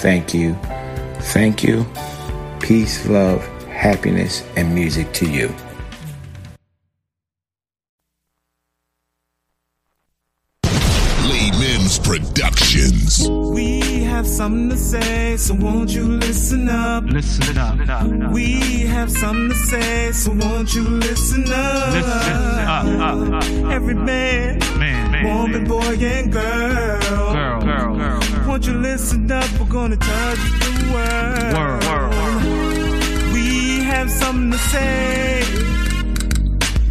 Thank you. Thank you. Peace, love, happiness, and music to you. Lee Mims Productions. We have something to say, so won't you listen up? Listen up. We have something to say, so won't you listen up? Listen up, up, up, up. Every man, Man, man, woman, boy, and girl, girl. Won't you listen up? We're gonna touch the world. Word, word, word. We have something to say.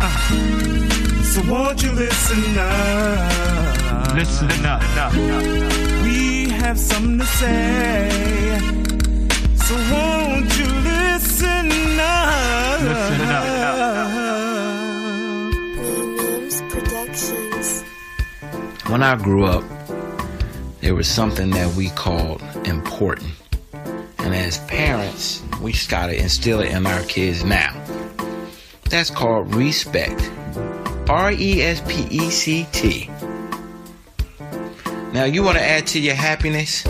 Uh, so won't you listen up? Listen up. We have something to say. So won't you listen up? Listen up. Productions. When I grew up, there was something that we called important. And as parents, we just got to instill it in our kids now. That's called respect. R E S P E C T. Now, you want to add to your happiness?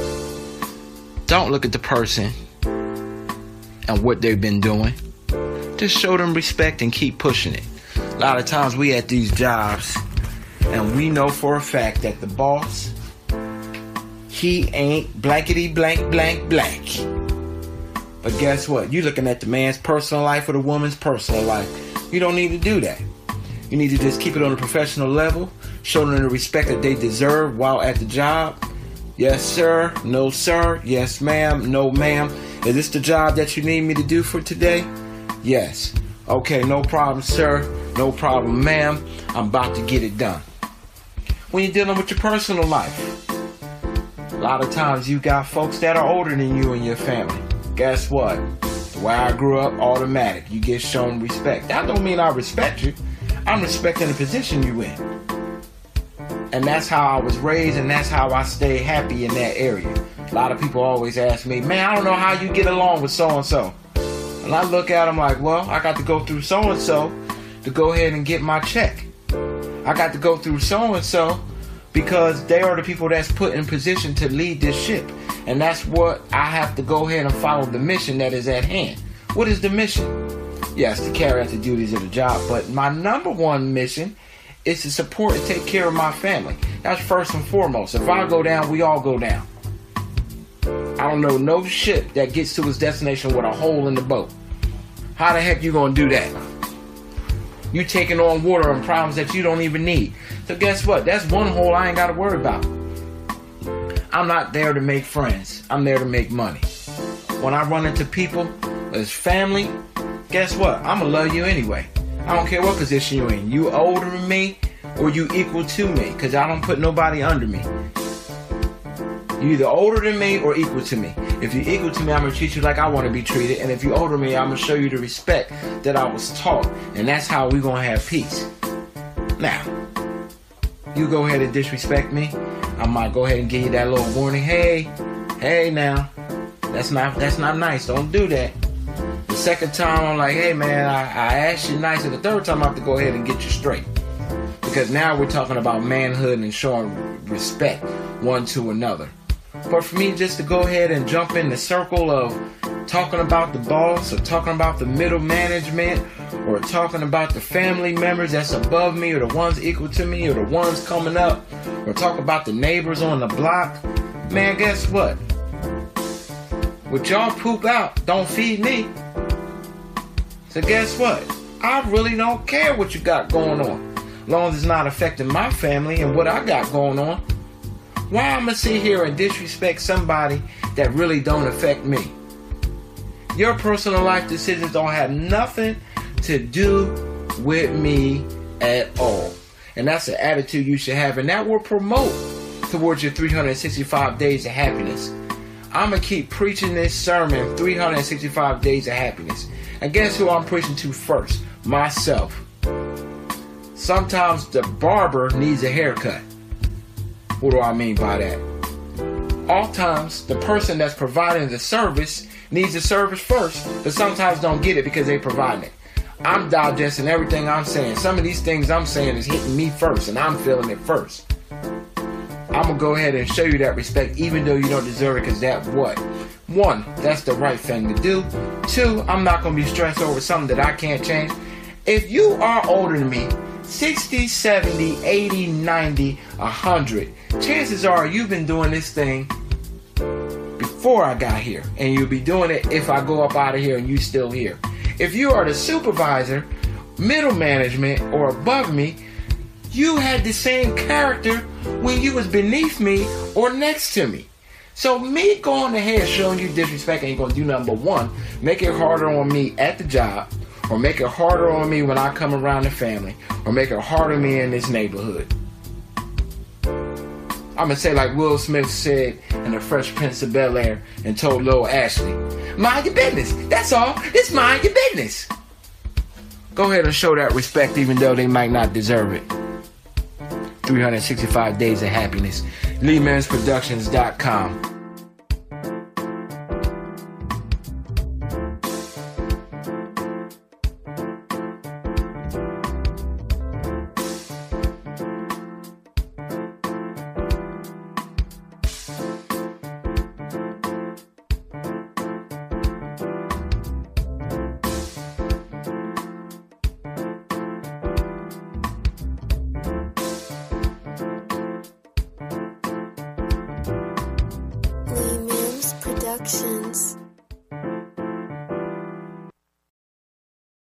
Don't look at the person and what they've been doing. Just show them respect and keep pushing it. A lot of times we at these jobs and we know for a fact that the boss he ain't blankety blank blank blank. But guess what? You're looking at the man's personal life or the woman's personal life. You don't need to do that. You need to just keep it on a professional level, show them the respect that they deserve while at the job. Yes, sir. No, sir. Yes, ma'am. No, ma'am. Is this the job that you need me to do for today? Yes. Okay, no problem, sir. No problem, ma'am. I'm about to get it done. When you're dealing with your personal life, a lot of times you got folks that are older than you in your family. Guess what? The way I grew up, automatic. You get shown respect. That don't mean I respect you. I'm respecting the position you in. And that's how I was raised, and that's how I stay happy in that area. A lot of people always ask me, man, I don't know how you get along with so and so. And I look at them like, well, I got to go through so and so to go ahead and get my check. I got to go through so and so because they are the people that's put in position to lead this ship. And that's what I have to go ahead and follow the mission that is at hand. What is the mission? Yes, to carry out the duties of the job, but my number one mission is to support and take care of my family. That's first and foremost. If I go down, we all go down. I don't know no ship that gets to its destination with a hole in the boat. How the heck you gonna do that? You taking on water on problems that you don't even need. So guess what? That's one hole I ain't gotta worry about. I'm not there to make friends. I'm there to make money. When I run into people as family, guess what? I'ma love you anyway. I don't care what position you're in. You older than me or you equal to me, because I don't put nobody under me. You either older than me or equal to me. If you're equal to me, I'm gonna treat you like I want to be treated, and if you're older than me, I'm gonna show you the respect that I was taught, and that's how we gonna have peace. Now, you go ahead and disrespect me, I might go ahead and give you that little warning. Hey, hey, now, that's not that's not nice. Don't do that. The second time, I'm like, hey man, I, I asked you nice, and the third time, I have to go ahead and get you straight. Because now we're talking about manhood and showing respect one to another. But for me just to go ahead and jump in the circle of talking about the boss or talking about the middle management or talking about the family members that's above me or the ones equal to me or the ones coming up or talk about the neighbors on the block, man, guess what? what y'all poop out don't feed me. So guess what? I really don't care what you got going on. Long as it's not affecting my family and what I got going on. Why I'ma sit here and disrespect somebody that really don't affect me? Your personal life decisions don't have nothing to do with me at all. And that's the attitude you should have, and that will promote towards your 365 days of happiness. I'm gonna keep preaching this sermon 365 days of happiness. And guess who I'm preaching to first? Myself. Sometimes the barber needs a haircut. What do I mean by that? Oftentimes, the person that's providing the service needs the service first, but sometimes don't get it because they providing it. I'm digesting everything I'm saying. Some of these things I'm saying is hitting me first, and I'm feeling it first. I'm gonna go ahead and show you that respect, even though you don't deserve it, because that what? One, that's the right thing to do. Two, I'm not gonna be stressed over something that I can't change. If you are older than me, 60, 70, 80, 90, 100, chances are you've been doing this thing before I got here, and you'll be doing it if I go up out of here and you still here. If you are the supervisor, middle management, or above me, you had the same character when you was beneath me or next to me. So me going ahead showing you disrespect ain't gonna do but one, make it harder on me at the job, or make it harder on me when I come around the family, or make it harder on me in this neighborhood. I'm gonna say like Will Smith said in The Fresh Prince of Bel Air and told Lil Ashley, mind your business. That's all. Just mind your business. Go ahead and show that respect even though they might not deserve it. 365 Days of Happiness. LeeMimsProductions.com. Productions.